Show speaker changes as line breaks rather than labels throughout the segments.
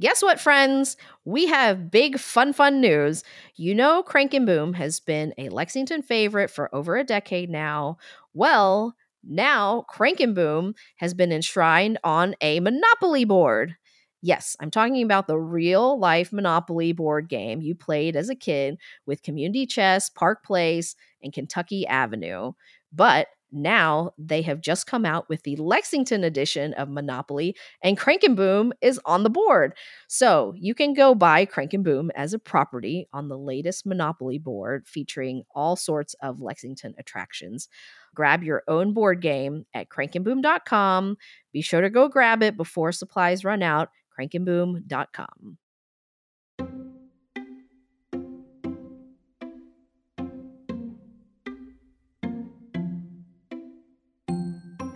Guess what, friends? We have big, fun, fun news. You know, Crank and Boom has been a Lexington favorite for over a decade now. Well, now Crank and Boom has been enshrined on a Monopoly board. Yes, I'm talking about the real life Monopoly board game you played as a kid with Community Chest, Park Place, and Kentucky Avenue. But now they have just come out with the Lexington edition of Monopoly, and Crank and Boom is on the board. So you can go buy Crank and Boom as a property on the latest Monopoly board featuring all sorts of Lexington attractions. Grab your own board game at crankandboom.com. Be sure to go grab it before supplies run out. crankandboom.com.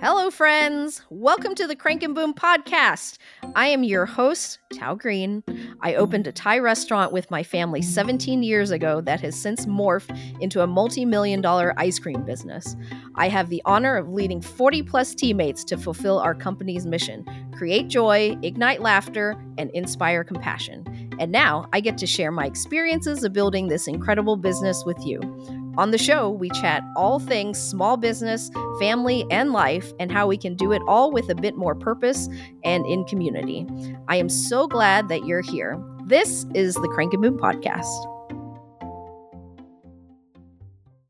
Hello, friends. Welcome to the Crank and Boom podcast. I am your host, Toa Green. I opened a Thai restaurant with my family 17 years ago that has since morphed into a multi million dollar ice cream business. I have the honor of leading 40 plus teammates to fulfill our company's mission create joy, ignite laughter, and inspire compassion. And now I get to share my experiences of building this incredible business with you. On the show, we chat all things small business, family, and life, and how we can do it all with a bit more purpose and in community. I am so glad that you're here. This is the Crank and Boom Podcast.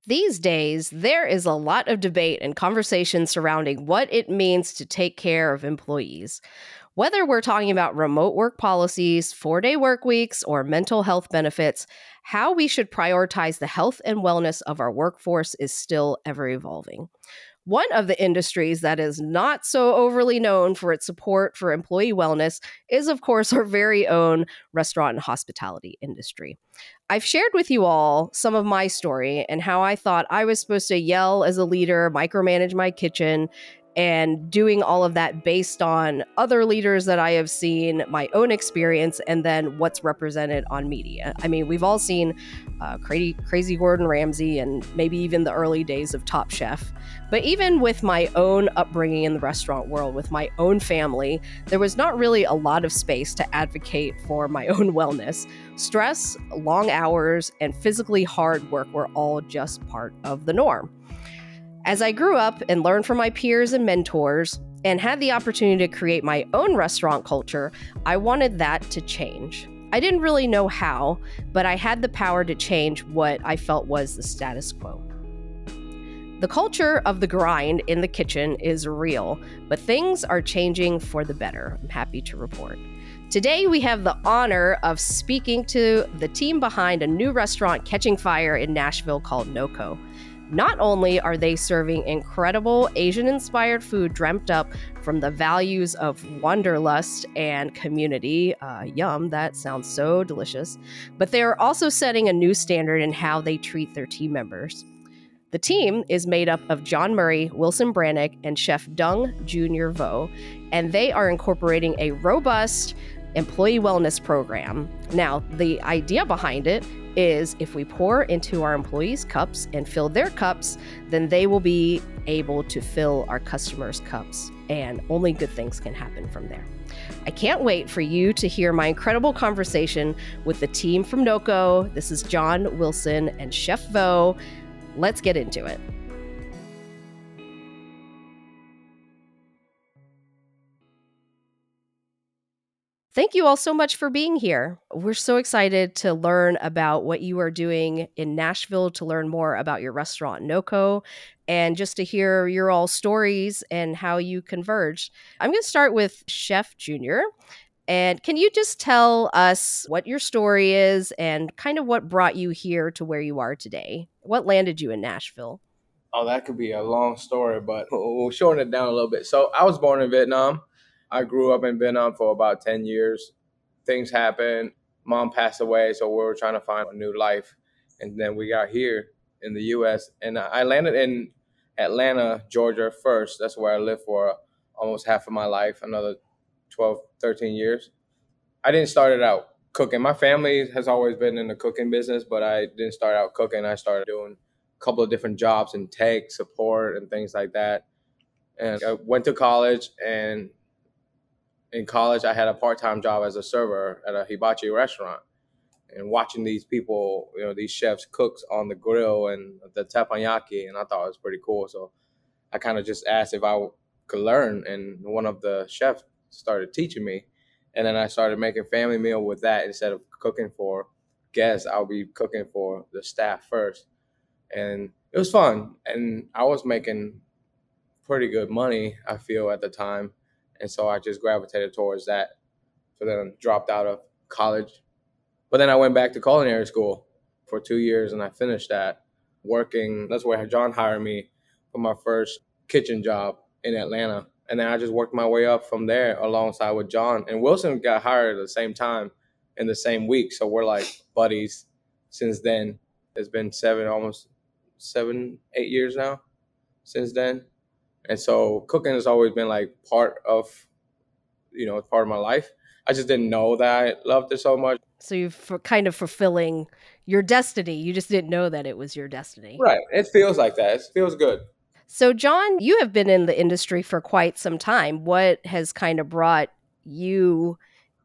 These days, there is a lot of debate and conversation surrounding what it means to take care of employees. Whether we're talking about remote work policies, four day work weeks, or mental health benefits, how we should prioritize the health and wellness of our workforce is still ever evolving. One of the industries that is not so overly known for its support for employee wellness is, of course, our very own restaurant and hospitality industry. I've shared with you all some of my story and how I thought I was supposed to yell as a leader, micromanage my kitchen, and doing all of that based on other leaders that I have seen, my own experience, and then what's represented on media. I mean, we've all seen uh, crazy, crazy Gordon Ramsay and maybe even the early days of Top Chef. But even with my own upbringing in the restaurant world, with my own family, there was not really a lot of space to advocate for my own wellness. Stress, long hours, and physically hard work were all just part of the norm. As I grew up and learned from my peers and mentors and had the opportunity to create my own restaurant culture, I wanted that to change. I didn't really know how, but I had the power to change what I felt was the status quo. The culture of the grind in the kitchen is real, but things are changing for the better, I'm happy to report. Today, we have the honor of speaking to the team behind a new restaurant catching fire in Nashville called Noko. Not only are they serving incredible Asian inspired food dreamt up from the values of wanderlust and community, uh, yum, that sounds so delicious, but they are also setting a new standard in how they treat their team members. The team is made up of Jon Murray, Wilson Brannock, and Chef Dung Jr. Vo, and they are incorporating a robust employee wellness program. Now, the idea behind it is if we pour into our employees' cups and fill their cups, then they will be able to fill our customers' cups, and only good things can happen from there. I can't wait for you to hear my incredible conversation with the team from Noko. This is Jon Wilson and Chef Vo. Let's get into it. Thank you all so much for being here. We're so excited to learn about what you are doing in Nashville, to learn more about your restaurant, Noko, and just to hear your all stories and how you converged. I'm going to start with Chef Junior. And can you just tell us what your story is and kind of what brought you here to where you are today? What landed you in Nashville?
Oh, that could be a long story, but we'll shorten it down a little bit. So, I was born in Vietnam. I grew up in Vietnam for about 10 years. Things happened. Mom passed away, so we were trying to find a new life. And then we got here in the US. And I landed in Atlanta, Georgia first. That's where I lived for almost half of my life, another 12, 13 years. I didn't start it out cooking. My family has always been in the cooking business, but I didn't start out cooking. I started doing a couple of different jobs and tech support and things like that. And I went to college and in college, I had a part time job as a server at a hibachi restaurant. And watching these people, you know, these chefs cooks on the grill and the teppanyaki, and I thought it was pretty cool. So I kind of just asked if I could learn, and one of the chefs started teaching me. And then I started making family meal with that instead of cooking for guests. I'll be cooking for the staff first, and it was fun. And I was making pretty good money, I feel, at the time and so I just gravitated towards that. So then I dropped out of college, but then I went back to culinary school for two years, and I finished that working. That's where Jon hired me for my first kitchen job in Atlanta, and then I just worked my way up from there alongside with Jon. And Wilson got hired at the same time in the same week, so we're like buddies since then. It's been seven, almost seven, eight years now since then. And so cooking has always been like part of, you know, part of my life. I just didn't know that I loved it so much.
So you're kind of fulfilling your destiny. You just didn't know that it was your destiny.
Right. It feels like that. It feels good.
So, Jon, you have been in the industry for quite some time. What has kind of brought you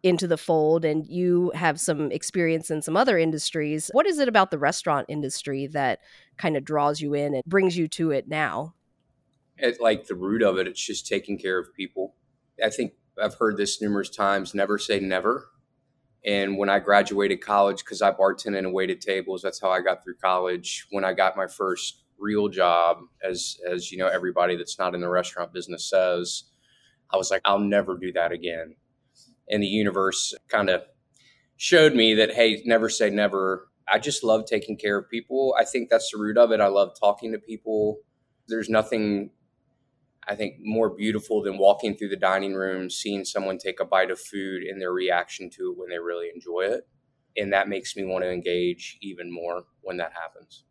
into the fold and you have some experience in some other industries? What is it about the restaurant industry that kind of draws you in and brings you to it now?
At like the root of it, it's just taking care of people. I think I've heard this numerous times never say never. And when I graduated college, because I bartended and waited tables, that's how I got through college. When I got my first real job, as as you know, everybody that's not in the restaurant business says, I was like, I'll never do that again. And the universe kind of showed me that, hey, never say never. I just love taking care of people. I think that's the root of it. I love talking to people. There's nothing I think more beautiful than walking through the dining room, seeing someone take a bite of food and their reaction to it when they really enjoy it. And that makes me want to engage even more when that happens.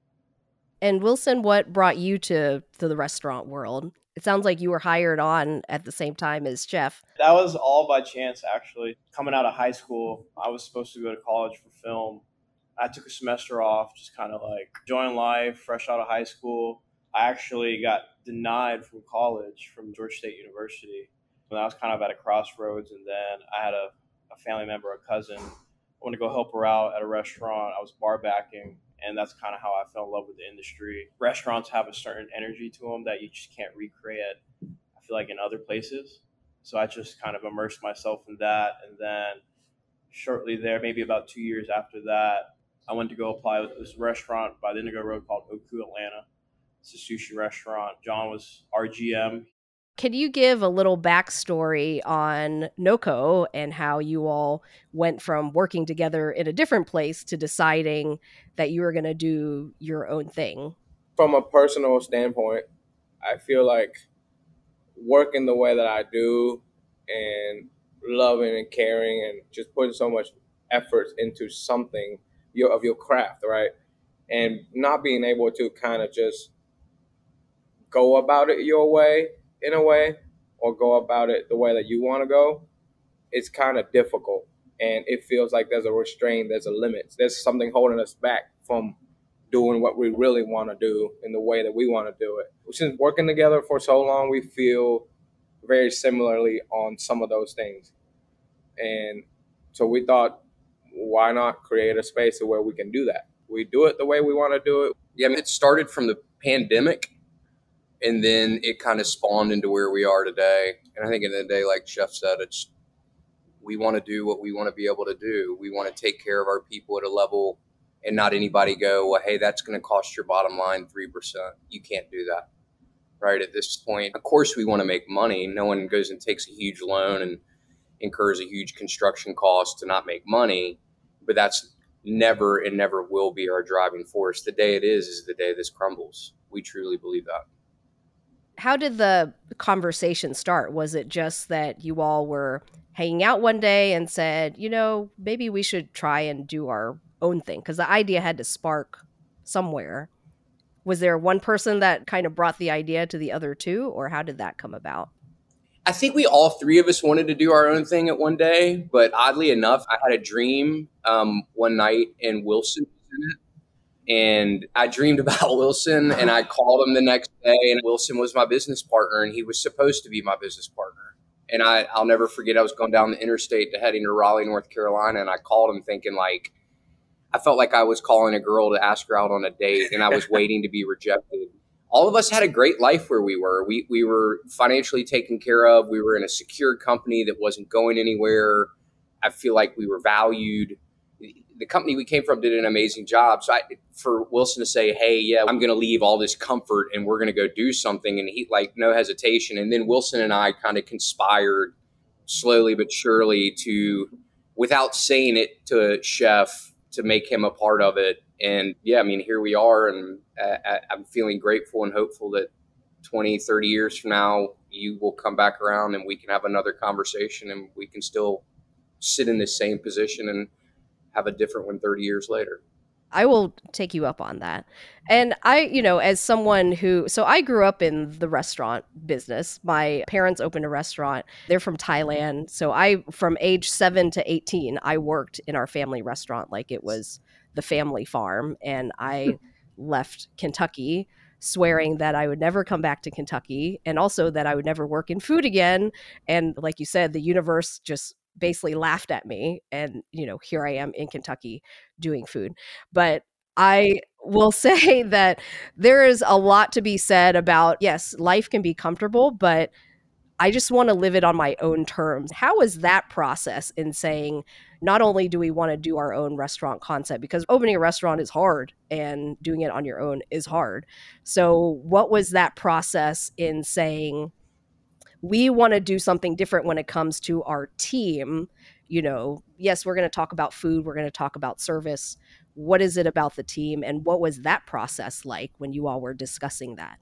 And Wilson, what brought you to, to the restaurant world? It sounds like you were hired on at the same time as Chef.
That was all by chance, actually. Coming out of high school, I was supposed to go to college for film. I took a semester off, just kind of like enjoying life, fresh out of high school. I actually got denied from college from Georgia State University. And I was kind of at a crossroads, and then I had a, a family member, a cousin, I wanted to go help her out at a restaurant. I was bar backing, and that's kind of how I fell in love with the industry. Restaurants have a certain energy to them that you just can't recreate. I feel like in other places. So I just kind of immersed myself in that, and then shortly there, maybe about two years after that, I went to go apply with this restaurant by the Indigo Road called Oku Atlanta it's a sushi restaurant. Jon was RGM.
Can you give a little backstory on Noko and how you all went from working together in a different place to deciding that you were going to do your own thing?
From a personal standpoint, I feel like working the way that I do and loving and caring and just putting so much effort into something of your craft, right? And not being able to kind of just go about it your way in a way or go about it the way that you want to go, it's kind of difficult. And it feels like there's a restraint, there's a limit, there's something holding us back from doing what we really want to do in the way that we want to do it. Since working together for so long, we feel very similarly on some of those things. And so we thought, why not create a space where we can do that? We do it the way we want to do it.
Yeah, I mean, it started from the pandemic and then it kind of spawned into where we are today. And I think in the day, like Chef said, it's we want to do what we want to be able to do. We want to take care of our people at a level and not anybody go, well, hey, that's going to cost your bottom line 3%. You can't do that. Right at this point, of course, we want to make money. No one goes and takes a huge loan and incurs a huge construction cost to not make money, but that's never and never will be our driving force. The day it is, is the day this crumbles. We truly believe that
how did the conversation start? Was it just that you all were hanging out one day and said, you know, maybe we should try and do our own thing? Because the idea had to spark somewhere. Was there one person that kind of brought the idea to the other two, or how did that come about?
I think we all three of us wanted to do our own thing at one day, but oddly enough, I had a dream um, one night and Wilson was in it and I dreamed about Wilson and I called him the next day and Wilson was my business partner and he was supposed to be my business partner. And I, I'll never forget, I was going down the interstate to heading to Raleigh, North Carolina, and I called him thinking, like, I felt like I was calling a girl to ask her out on a date and I was waiting to be rejected. All of us had a great life where we were. We, we were financially taken care of. We were in a secure company that wasn't going anywhere. I feel like we were valued. The company we came from did an amazing job. So I, for Wilson to say, "Hey, yeah, I'm going to leave all this comfort and we're going to go do something," and he like no hesitation. And then Wilson and I kind of conspired slowly but surely to, without saying it to Chef, to make him a part of it. And yeah, I mean, here we are, and I'm feeling grateful and hopeful that 20, 30 years from now, you will come back around and we can have another conversation and we can still sit in the same position and have a different one 30 years later.
I will take you up on that. And I, you know, as someone who, so I grew up in the restaurant business. My parents opened a restaurant. They're from Thailand. So I, from age seven to 18, I worked in our family restaurant like it was the family farm. And I left Kentucky swearing that I would never come back to Kentucky and also that I would never work in food again. And like you said, the universe just basically laughed at me and you know here i am in kentucky doing food. But i will say that there is a lot to be said about yes life can be comfortable but i just want to live it on my own terms. How is that process in saying not only do we want to do our own restaurant concept because opening a restaurant is hard and doing it on your own is hard. So what was that process in saying we want to do something different when it comes to our team. You know yes we're going to talk about food we're going to talk about service. What is it about the team and what was that process like when you all were discussing that?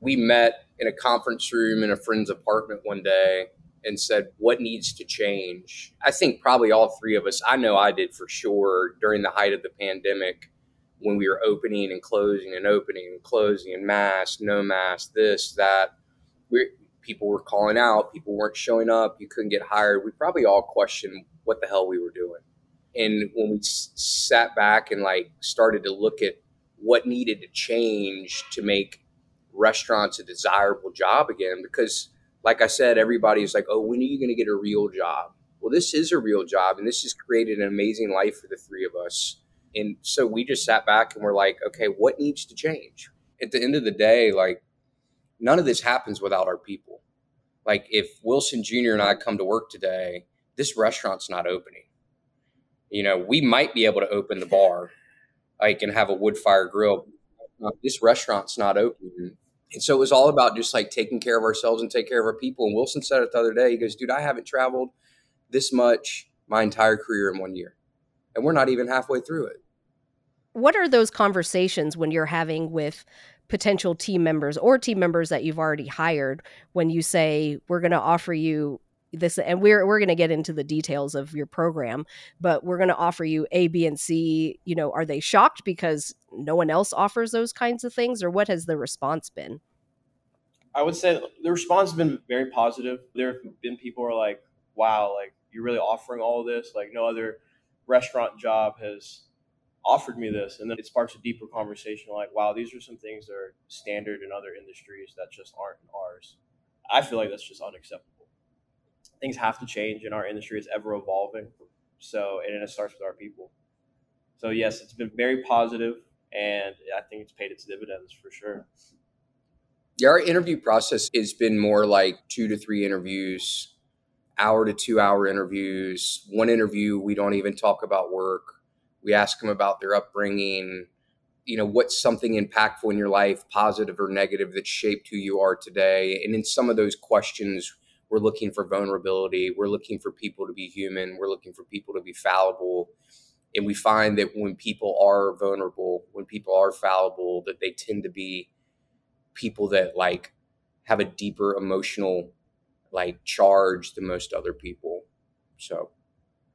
We met in a conference room in a friend's apartment one day and said what needs to change? I think probably all three of us i know i did for sure during the height of the pandemic when we were opening and closing and opening and closing and mask no mask this that. We people were calling out, people weren't showing up, you couldn't get hired. We probably all questioned what the hell we were doing. And when we s- sat back and like started to look at what needed to change to make restaurants a desirable job again, because like I said, everybody's like, oh, when are you going to get a real job? Well, this is a real job, and this has created an amazing life for the three of us. And so we just sat back and we're like, okay, what needs to change? At the end of the day, like none of this happens without our people. Like if Wilson Jr. and I come to work today, this restaurant's not opening. You know, we might be able to open the bar, like and have a wood fire grill. This restaurant's not open. And so it was all about just like taking care of ourselves and take care of our people. And Wilson said it the other day. He goes, dude, I haven't traveled this much my entire career in one year. And we're not even halfway through it.
What are those conversations when you're having with potential team members or team members that you've already hired when you say we're going to offer you this and we're we're going to get into the details of your program but we're going to offer you a b and c. You know are they shocked because no one else offers those kinds of things or what has the response been?
I would say the response has been very positive. There have been people who are like wow like you're really offering all this like no other restaurant job has offered me this and then it sparks a deeper conversation like wow these are some things that are standard in other industries that just aren't in ours. I feel like that's just unacceptable. Things have to change in our industry it's ever evolving so and it starts with our people. So yes it's been very positive and i think it's paid its dividends for sure.
Yeah our interview process has been more like two to three interviews hour to two hour interviews. One interview we don't even talk about work we ask them about their upbringing, you know, what's something impactful in your life, positive or negative, that shaped who you are today. And in some of those questions, we're looking for vulnerability. We're looking for people to be human. We're looking for people to be fallible. And we find that when people are vulnerable, when people are fallible, that they tend to be people that like have a deeper emotional like charge than most other people. So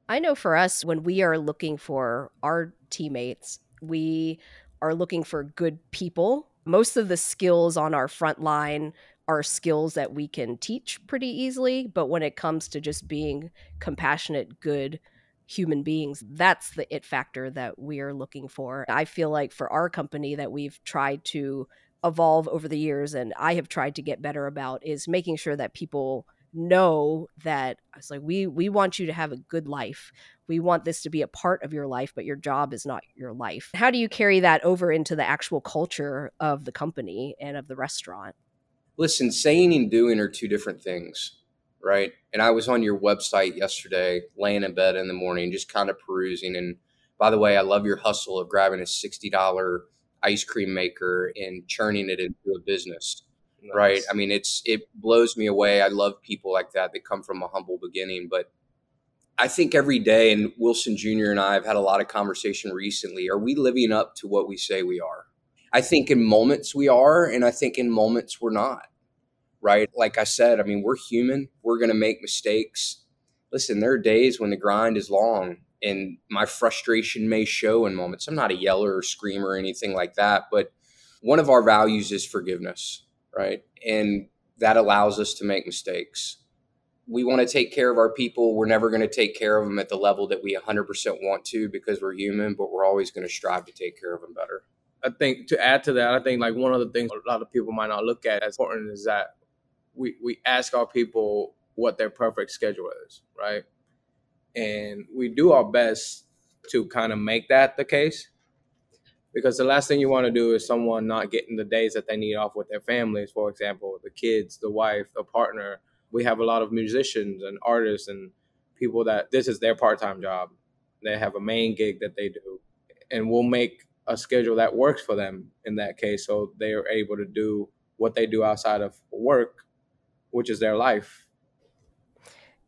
I know for us, when we are looking for our teammates, we are looking for good people. Most of the skills on our front line are skills that we can teach pretty easily. But when it comes to just being compassionate, good human beings, that's the it factor that we're looking for. I feel like for our company that we've tried to evolve over the years and I have tried to get better about is making sure that people know that it's like we we want you to have a good life. We want this to be a part of your life but your job is not your life. How do you carry that over into the actual culture of the company and of the restaurant?
Listen saying and doing are two different things right? And i was on your website yesterday laying in bed in the morning just kind of perusing and by the way i love your hustle of grabbing a $60 ice cream maker and churning it into a business nice. right i mean it's it blows me away i love people like that that come from a humble beginning but i think every day and wilson jr and i have had a lot of conversation recently are we living up to what we say we are? I think in moments we are and i think in moments we're not right? Like i said i mean we're human we're going to make mistakes. Listen there are days when the grind is long and my frustration may show in moments. I'm not a yeller or screamer or anything like that but one of our values is forgiveness right? And that allows us to make mistakes. We want to take care of our people. We're never going to take care of them at the level that we 100% want to because we're human, but we're always going to strive to take care of them better.
I think to add to that, I think like one of the things a lot of people might not look at as important is that we, we ask our people what their perfect schedule is, right? And we do our best to kind of make that the case because the last thing you want to do is someone not getting the days that they need off with their families for example the kids the wife the partner. We have a lot of musicians and artists and people that this is their part-time job. They have a main gig that they do and we'll make a schedule that works for them in that case so they are able to do what they do outside of work which is their life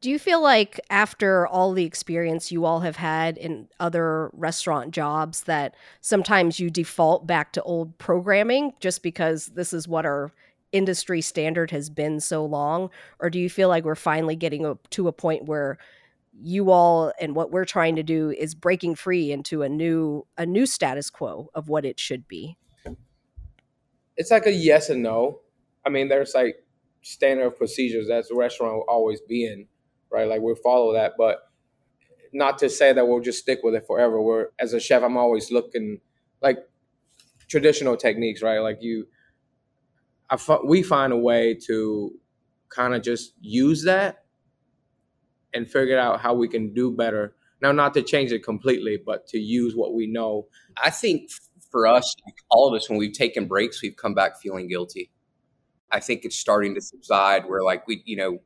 do you feel like after all the experience you all have had in other restaurant jobs that sometimes you default back to old programming just because this is what our industry standard has been so long? Or do you feel like we're finally getting to a point where you all and what we're trying to do is breaking free into a new a new status quo of what it should be?
It's like a yes and no. I mean there's like standard procedures that's the restaurant will always be in right? Like we'll follow that, but not to say that we'll just stick with it forever. We're as a chef, I'm always looking like traditional techniques, right? Like you, I we find a way to kind of just use that and figure out how we can do better. Now, not to change it completely, but to use what we know.
I think for us, all of us, when we've taken breaks, we've come back feeling guilty. I think it's starting to subside where, like, we, you know,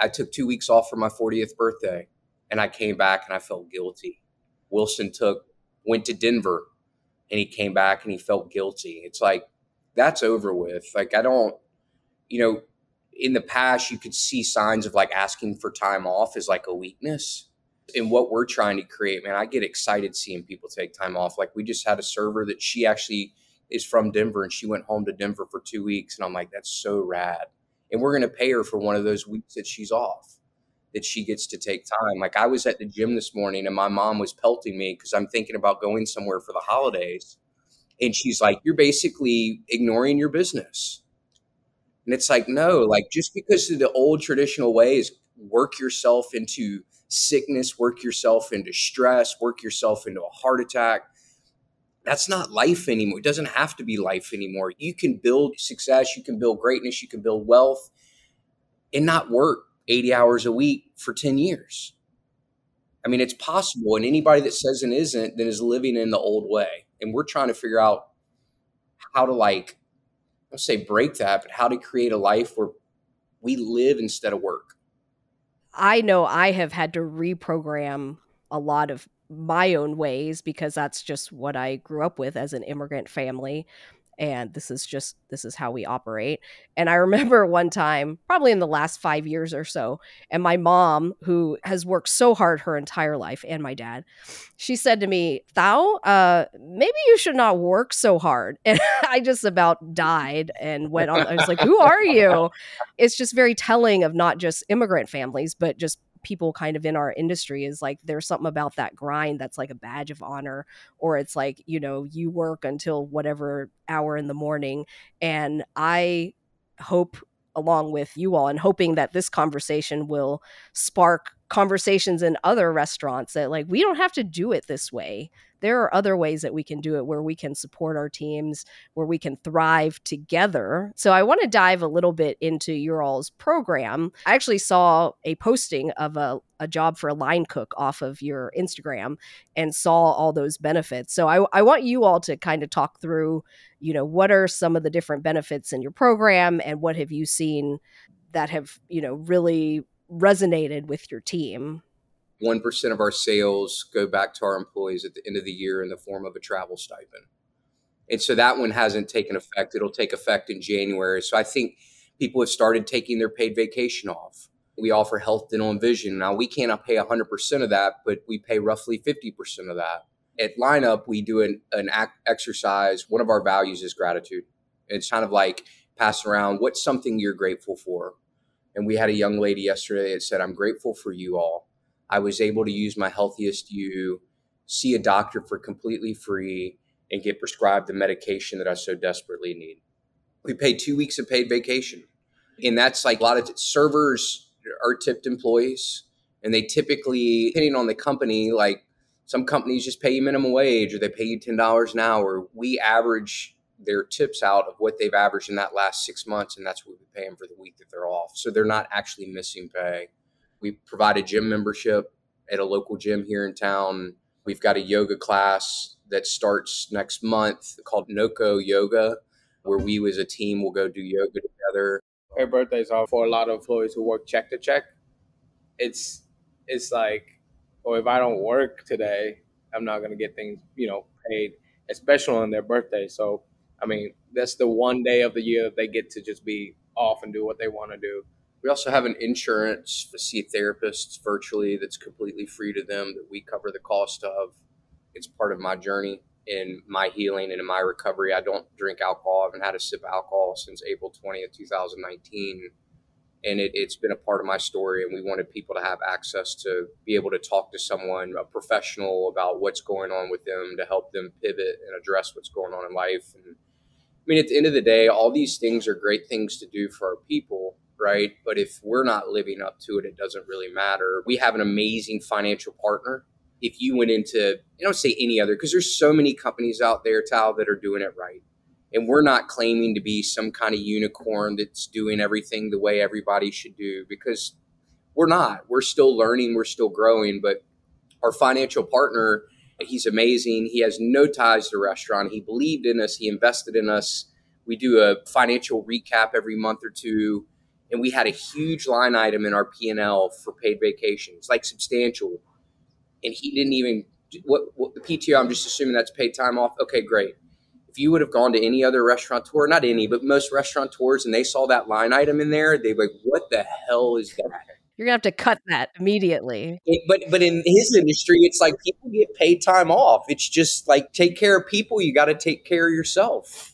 I took two weeks off for my 40th birthday and I came back and I felt guilty. Wilson took, went to Denver and he came back and he felt guilty. It's like, that's over with. Like, I don't, you know, in the past, you could see signs of like asking for time off is like a weakness. In what we're trying to create, man, I get excited seeing people take time off. Like, we just had a server that she actually is from Denver and she went home to Denver for two weeks. And I'm like, that's so rad and we're going to pay her for one of those weeks that she's off that she gets to take time. Like i was at the gym this morning and my mom was pelting me because i'm thinking about going somewhere for the holidays. And she's like you're basically ignoring your business. And it's like no like just because of the old traditional way is work yourself into sickness work yourself into stress work yourself into a heart attack that's not life anymore. It doesn't have to be life anymore. You can build success, you can build greatness, you can build wealth and not work 80 hours a week for 10 years. I mean, it's possible. And anybody that says it isn't, then is living in the old way. And we're trying to figure out how to, like, I don't say break that, but how to create a life where we live instead of work.
I know I have had to reprogram a lot of my own ways because that's just what I grew up with as an immigrant family and this is just this is how we operate and i remember one time probably in the last 5 years or so and my mom who has worked so hard her entire life and my dad she said to me thou uh maybe you should not work so hard. And i just about died and went on i was like who are you? It's just very telling of not just immigrant families but just people kind of in our industry is like there's something about that grind that's like a badge of honor or it's like you know you work until whatever hour in the morning and i hope along with you all and hoping that this conversation will spark conversations in other restaurants that like we don't have to do it this way there are other ways that we can do it where we can support our teams, where we can thrive together. So I want to dive a little bit into your all's program. I actually saw a posting of a, a job for a line cook off of your Instagram and saw all those benefits. So I, I want you all to kind of talk through, you know, what are some of the different benefits in your program and what have you seen that have, you know, really resonated with your team?
1% of our sales go back to our employees at the end of the year in the form of a travel stipend. And so that one hasn't taken effect. It'll take effect in January. So I think people have started taking their paid vacation off. We offer health, dental, and vision. Now, we cannot pay 100% of that, but we pay roughly 50% of that. At Lineup, we do an, an exercise. One of our values is gratitude. It's kind of like passing around what's something you're grateful for. And we had a young lady yesterday that said, I'm grateful for you all I was able to use my healthiest you, see a doctor for completely free, and get prescribed the medication that I so desperately need. We paid two weeks of paid vacation. And that's like a lot of t- servers are tipped employees. And they typically, depending on the company, like some companies just pay you minimum wage or they pay you $10 an hour. We average their tips out of what they've averaged in that last six months, and that's what we pay them for the week that they're off. So they're not actually missing pay. We provide a gym membership at a local gym here in town. We've got a yoga class that starts next month called Noko Yoga, where we as a team will go do yoga together.
Her birthdays are for a lot of employees who work check to check. It's it's like, oh, if I don't work today, I'm not gonna get things, you know, paid, especially on their birthday. So, I mean, that's the one day of the year that they get to just be off and do what they want to do.
We also have an insurance to see therapists virtually that's completely free to them that we cover the cost of. It's part of my journey in my healing and in my recovery. I don't drink alcohol. I haven't had a sip of alcohol since April 20th, 2019. And it, has been a part of my story. And we wanted people to have access to be able to talk to someone, a professional, about what's going on with them to help them pivot and address what's going on in life. And I mean, at the end of the day, all these things are great things to do for our people right? But if we're not living up to it, it doesn't really matter. We have an amazing financial partner. If you went into, I don't say any other, because there's so many companies out there, Tal, that are doing it right. And we're not claiming to be some kind of unicorn that's doing everything the way everybody should do, because we're not. We're still learning, we're still growing. But our financial partner, he's amazing. He has no ties to restaurant. He believed in us, he invested in us. We do a financial recap every month or two and we had a huge line item in our P&L for paid vacations, like substantial. And he didn't even what, what the PTO. I'm just assuming that's paid time off. Okay, great. If you would have gone to any other restaurateur, not any, but most restaurateurs, and they saw that line item in there, they'd be like, "What the hell is that?"
You're gonna have to cut that immediately.
It, but but in his industry, it's like people get paid time off. It's just like take care of people. You got to take care of yourself.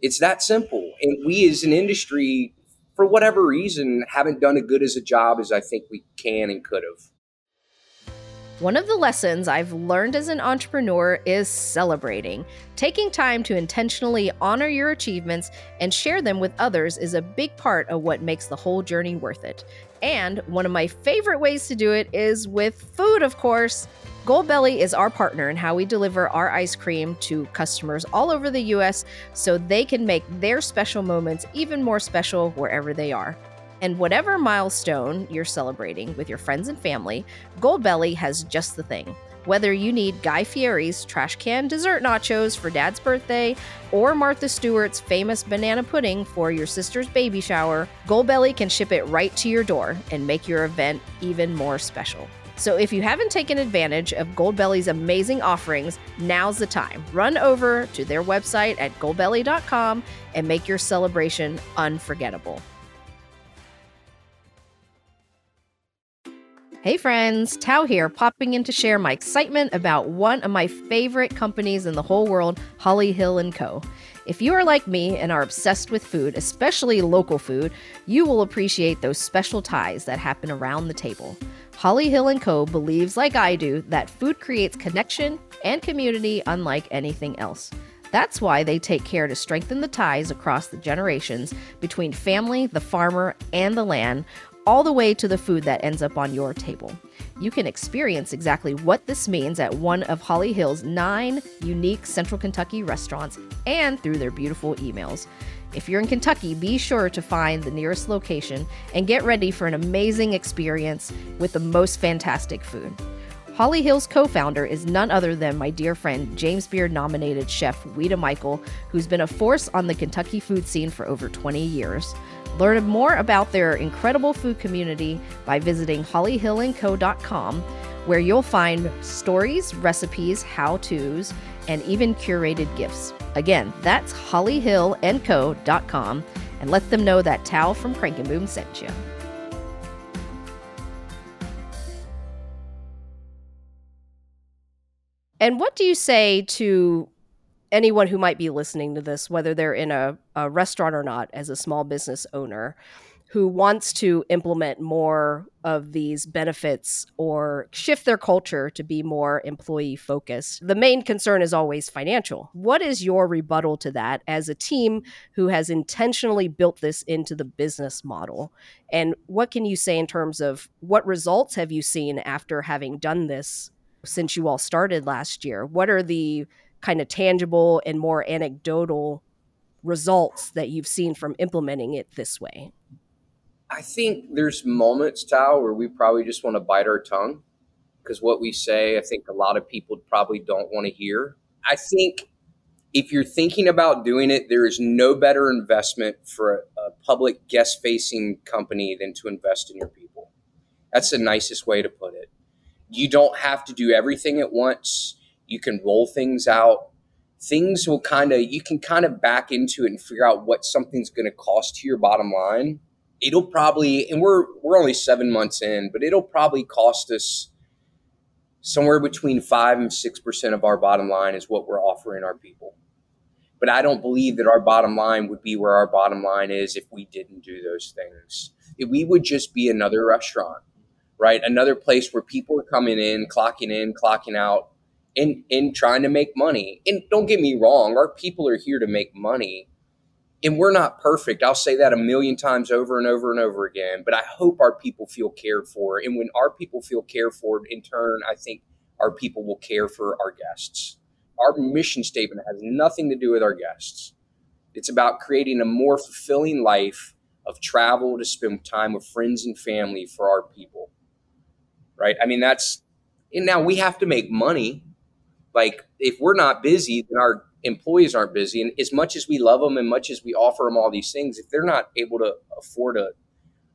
It's that simple. And we as an industry for whatever reason, haven't done as good as a job as I think we can and could have.
One of the lessons I've learned as an entrepreneur is celebrating. Taking time to intentionally honor your achievements and share them with others is a big part of what makes the whole journey worth it. And one of my favorite ways to do it is with food, of course. Goldbelly is our partner in how we deliver our ice cream to customers all over the US so they can make their special moments even more special wherever they are. And whatever milestone you're celebrating with your friends and family, Goldbelly has just the thing. Whether you need Guy Fieri's trash can dessert nachos for dad's birthday or Martha Stewart's famous banana pudding for your sister's baby shower, Goldbelly can ship it right to your door and make your event even more special. So if you haven't taken advantage of Goldbelly's amazing offerings, now's the time. Run over to their website at goldbelly.com and make your celebration unforgettable. Hey friends, Toa here, popping in to share my excitement about one of my favorite companies in the whole world, Holly Hill & Co. If you are like me and are obsessed with food, especially local food, you will appreciate those special ties that happen around the table. Holly Hill & Co. believes, like I do, that food creates connection and community unlike anything else. That's why they take care to strengthen the ties across the generations between family, the farmer, and the land, all the way to the food that ends up on your table. You can experience exactly what this means at one of Holly Hill's nine unique Central Kentucky restaurants and through their beautiful emails. If you're in Kentucky, be sure to find the nearest location and get ready for an amazing experience with the most fantastic food. Holly Hill's co founder is none other than my dear friend, James Beard nominated chef Ouita Michel, who's been a force on the Kentucky food scene for over 20 years. Learn more about their incredible food community by visiting hollyhillandco.com, where you'll find stories, recipes, how to's, and even curated gifts. Again, that's hollyhillandco.com, and let them know that Tal from Crankin' Boom sent you. And what do you say to anyone who might be listening to this, whether they're in a, a restaurant or not, as a small business owner, who wants to implement more of these benefits or shift their culture to be more employee focused. The main concern is always financial. What is your rebuttal to that as a team who has intentionally built this into the business model? And what can you say in terms of what results have you seen after having done this since you all started last year? What are the kind of tangible and more anecdotal results that you've seen from implementing it this way?
I think there's moments, Tal, where we probably just want to bite our tongue because what we say, I think a lot of people probably don't want to hear. I think if you're thinking about doing it, there is no better investment for a, a public guest facing company than to invest in your people. That's the nicest way to put it. You don't have to do everything at once. You can roll things out. Things will kind of you can kind of back into it and figure out what something's going to cost to your bottom line. It'll probably and we're we're only seven months in but it'll probably cost us somewhere between five and six percent of our bottom line is what we're offering our people. But i don't believe that our bottom line would be where our bottom line is if we didn't do those things. If we would just be another restaurant right another place where people are coming in clocking in clocking out in in trying to make money. And don't get me wrong, our people are here to make money. And we're not perfect. I'll say that a million times over and over and over again. But I hope our people feel cared for. And when our people feel cared for, in turn, I think our people will care for our guests. Our mission statement has nothing to do with our guests. It's about creating a more fulfilling life of travel to spend time with friends and family for our people. Right? I mean, that's, and now we have to make money like if we're not busy, then our employees aren't busy. And as much as we love them and much as we offer them all these things, if they're not able to afford a,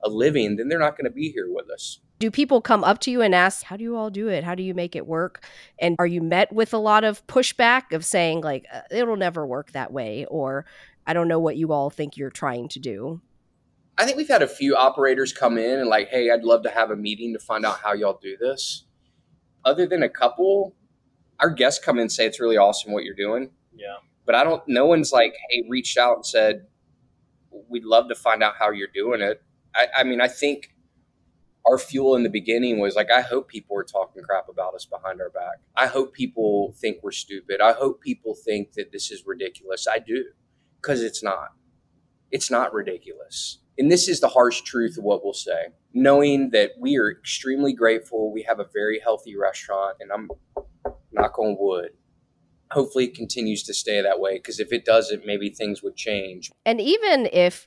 a living, then they're not going to be here with us.
Do people come up to you and ask, how do you all do it? How do you make it work? And are you met with a lot of pushback of saying, like, uh, it'll never work that way? Or I don't know what you all think you're trying to do?
I think we've had a few operators come in and, like, hey, I'd love to have a meeting to find out how y'all do this. Other than a couple, our guests come in and say it's really awesome what you're doing.
Yeah.
But I don't. No one's like, hey, reached out and said, we'd love to find out how you're doing it. I, I mean, I think our fuel in the beginning was like, I hope people are talking crap about us behind our back. I hope people think we're stupid. I hope people think that this is ridiculous. I do, because it's not. It's not ridiculous. And this is the harsh truth of what we'll say, knowing that we are extremely grateful. We have a very healthy restaurant, and I'm knock on wood hopefully it continues to stay that way because if it doesn't maybe things would change
and even if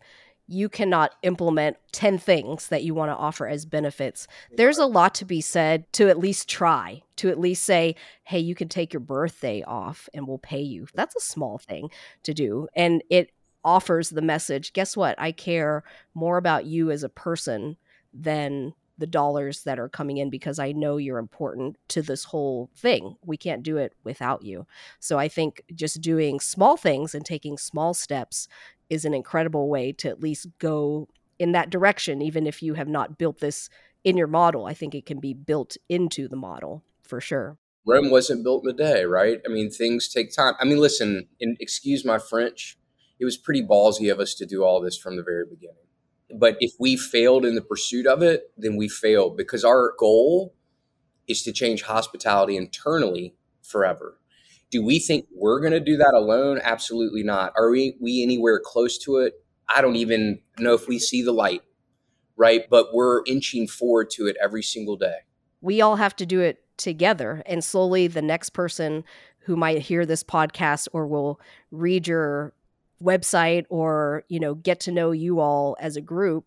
you cannot implement 10 things that you want to offer as benefits. There's a lot to be said to at least try, to at least say, hey, you can take your birthday off and we'll pay you. That's a small thing to do. And it offers the message guess what? I care more about you as a person than the dollars that are coming in because I know you're important to this whole thing. We can't do it without you. So I think just doing small things and taking small steps is an incredible way to at least go in that direction, even if you have not built this in your model. I think it can be built into the model for sure.
Rome wasn't built in a day, right? I mean, things take time. I mean, listen, and excuse my French, it was pretty ballsy of us to do all this from the very beginning. But if we failed in the pursuit of it, then we failed because our goal is to change hospitality internally forever. Do we think we're going to do that alone? Absolutely not. Are we, we anywhere close to it? I don't even know if we see the light, right? But we're inching forward to it every single day.
We all have to do it together. And slowly, the next person who might hear this podcast or will read your website or, you know, get to know you all as a group,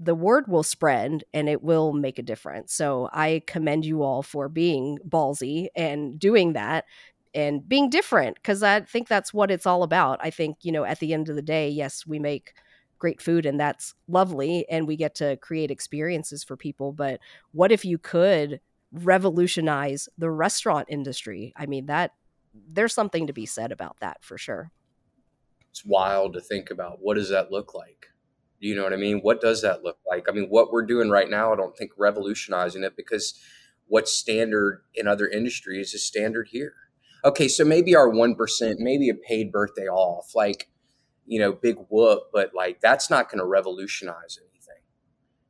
the word will spread and it will make a difference. So I commend you all for being ballsy and doing that and being different because I think that's what it's all about. I think, you know, at the end of the day, yes, we make great food and that's lovely and we get to create experiences for people. But what if you could revolutionize the restaurant industry? I mean, that there's something to be said about that for sure.
It's wild to think about. What does that look like? You know what I mean? What does that look like? I mean, what we're doing right now, I don't think revolutionizing it because what's standard in other industries is standard here okay, so maybe our 1%, maybe a paid birthday off, like, you know, big whoop, but like that's not going to revolutionize anything.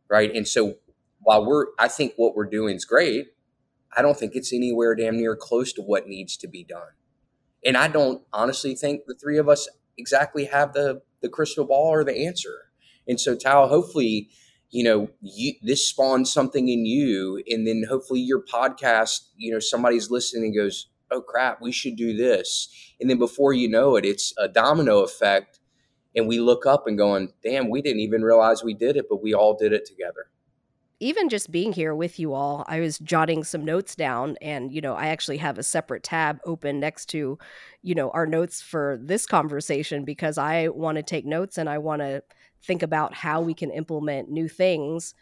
Right. And so while we're, I think what we're doing is great, I don't think it's anywhere damn near close to what needs to be done. And I don't honestly think the three of us exactly have the, the crystal ball or the answer. And so, Toa, hopefully, you know, you, this spawns something in you, and then hopefully your podcast, you know, somebody's listening and goes, oh crap, we should do this. And then before you know it, it's a domino effect. And we look up and going, damn, we didn't even realize we did it, but we all did it together.
Even just being here with you all, I was jotting some notes down and, you know, I actually have a separate tab open next to, you know, our notes for this conversation because I want to take notes and I want to think about how we can implement new things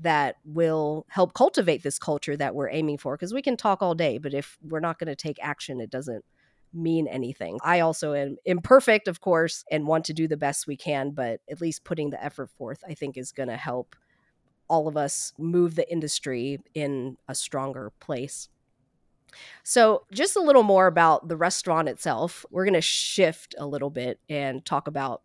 that will help cultivate this culture that we're aiming for because we can talk all day but if we're not going to take action it doesn't mean anything. I also am imperfect of course and want to do the best we can but at least putting the effort forth i think is going to help all of us move the industry in a stronger place so, just a little more about the restaurant itself. We're going to shift a little bit and talk about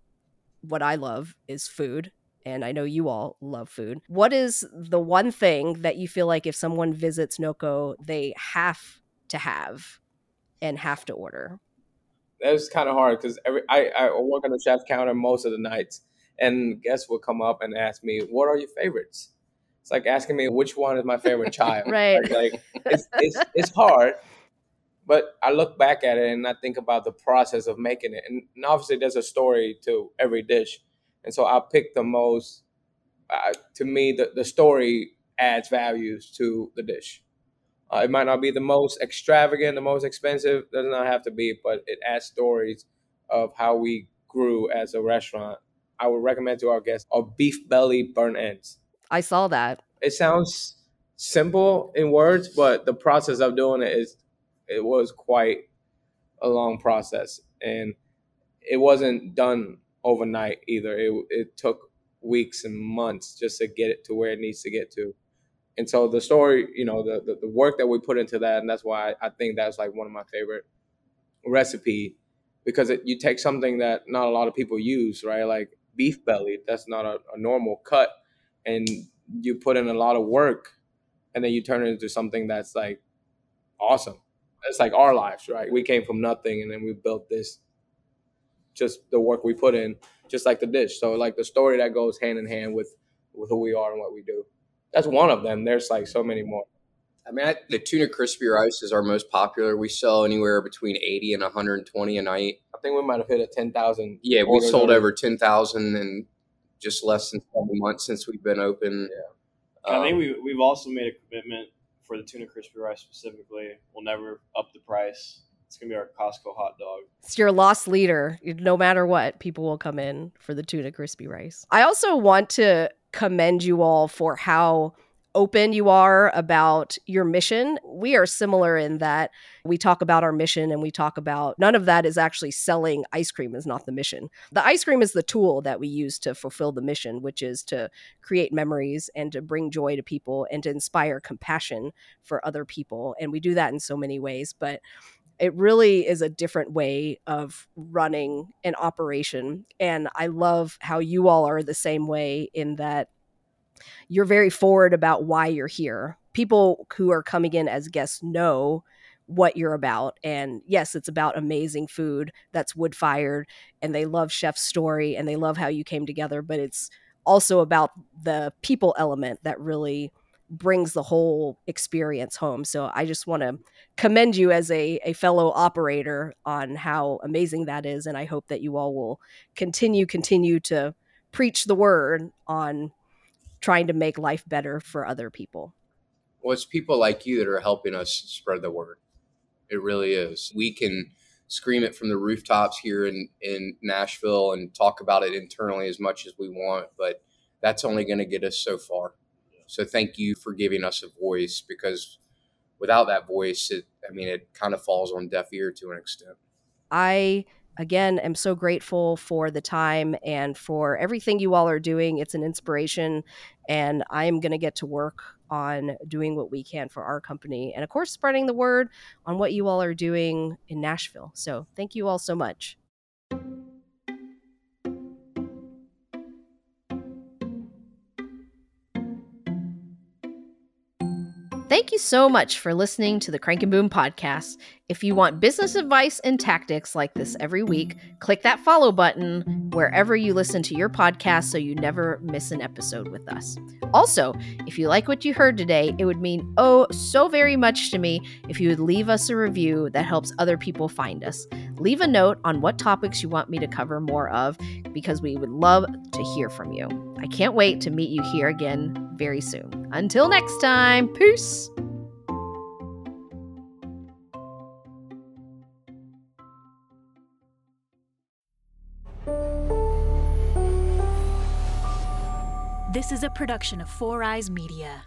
what I love is food and I know you all love food. What is the one thing that you feel like if someone visits Noko, they have to have and have to order?
That was kind of hard because every I, I work on the chef counter most of the nights, and guests will come up and ask me, "What are your favorites?" It's like asking me which one is my favorite child.
right.
Like, like it's, it's it's hard, but I look back at it and I think about the process of making it, and obviously there's a story to every dish and so I pick the most. Uh, to me, the, the story adds values to the dish. Uh, it might not be the most extravagant, the most expensive, does not have to be, but it adds stories of how we grew as a restaurant. I would recommend to our guests a beef belly burnt ends.
I saw that.
It sounds simple in words, but the process of doing it is it was quite a long process, and it wasn't done overnight either. It, it took weeks and months just to get it to where it needs to get to. And so the story, you know, the, the, the work that we put into that, and that's why I, I think that's like one of my favorite recipe because it, you take something that not a lot of people use, right? Like beef belly, that's not a, a normal cut, and you put in a lot of work, and then you turn it into something that's like awesome. It's like our lives, right? We came from nothing, and then we built this just the work we put in, just like the dish. So like the story that goes hand in hand with with who we are and what we do. That's one of them. There's like so many more.
I mean, I, the tuna crispy rice is our most popular. We sell anywhere between 80 and 120 a night.
I think we might have hit a 10,000.
Yeah, we sold over 10,000 in just less than 20 months since we've been open.
Yeah. Um, I think um, we, we've also made a commitment for the tuna crispy rice specifically. We'll never up the price. It's gonna be our Costco hot dog.
It's your lost leader. No matter what, people will come in for the tuna crispy rice. I also want to commend you all for how open you are about your mission. We are similar in that we talk about our mission and we talk about none of that is actually selling ice cream is not the mission. The ice cream is the tool that we use to fulfill the mission, which is to create memories and to bring joy to people and to inspire compassion for other people. And we do that in so many ways, but it really is a different way of running an operation. And I love how you all are the same way in that you're very forward about why you're here. People who are coming in as guests know what you're about. And yes, it's about amazing food that's wood fired and they love Chef's story and they love how you came together, but it's also about the people element that really brings the whole experience home. So I just want to commend you as a, a fellow operator on how amazing that is. And I hope that you all will continue, continue to preach the word on trying to make life better for other people.
Well, it's people like you that are helping us spread the word. It really is. We can scream it from the rooftops here in, in Nashville and talk about it internally as much as we want, but that's only going to get us so far. So thank you for giving us a voice because without that voice, it, I mean, it kind of falls on deaf ear to an extent.
I again am so grateful for the time and for everything you all are doing. It's an inspiration, and I'm going to get to work on doing what we can for our company and, of course, spreading the word on what you all are doing in Nashville. So, thank you all so much. Thank you so much for listening to the Crank and Boom podcast. If you want business advice and tactics like this every week, click that follow button wherever you listen to your podcast so you never miss an episode with us. Also, if you like what you heard today, it would mean oh so very much to me if you would leave us a review that helps other people find us. Leave a note on what topics you want me to cover more of because we would love to hear from you. I can't wait to meet you here again very soon. Until next time, peace.
This is a production of Four Eyes Media.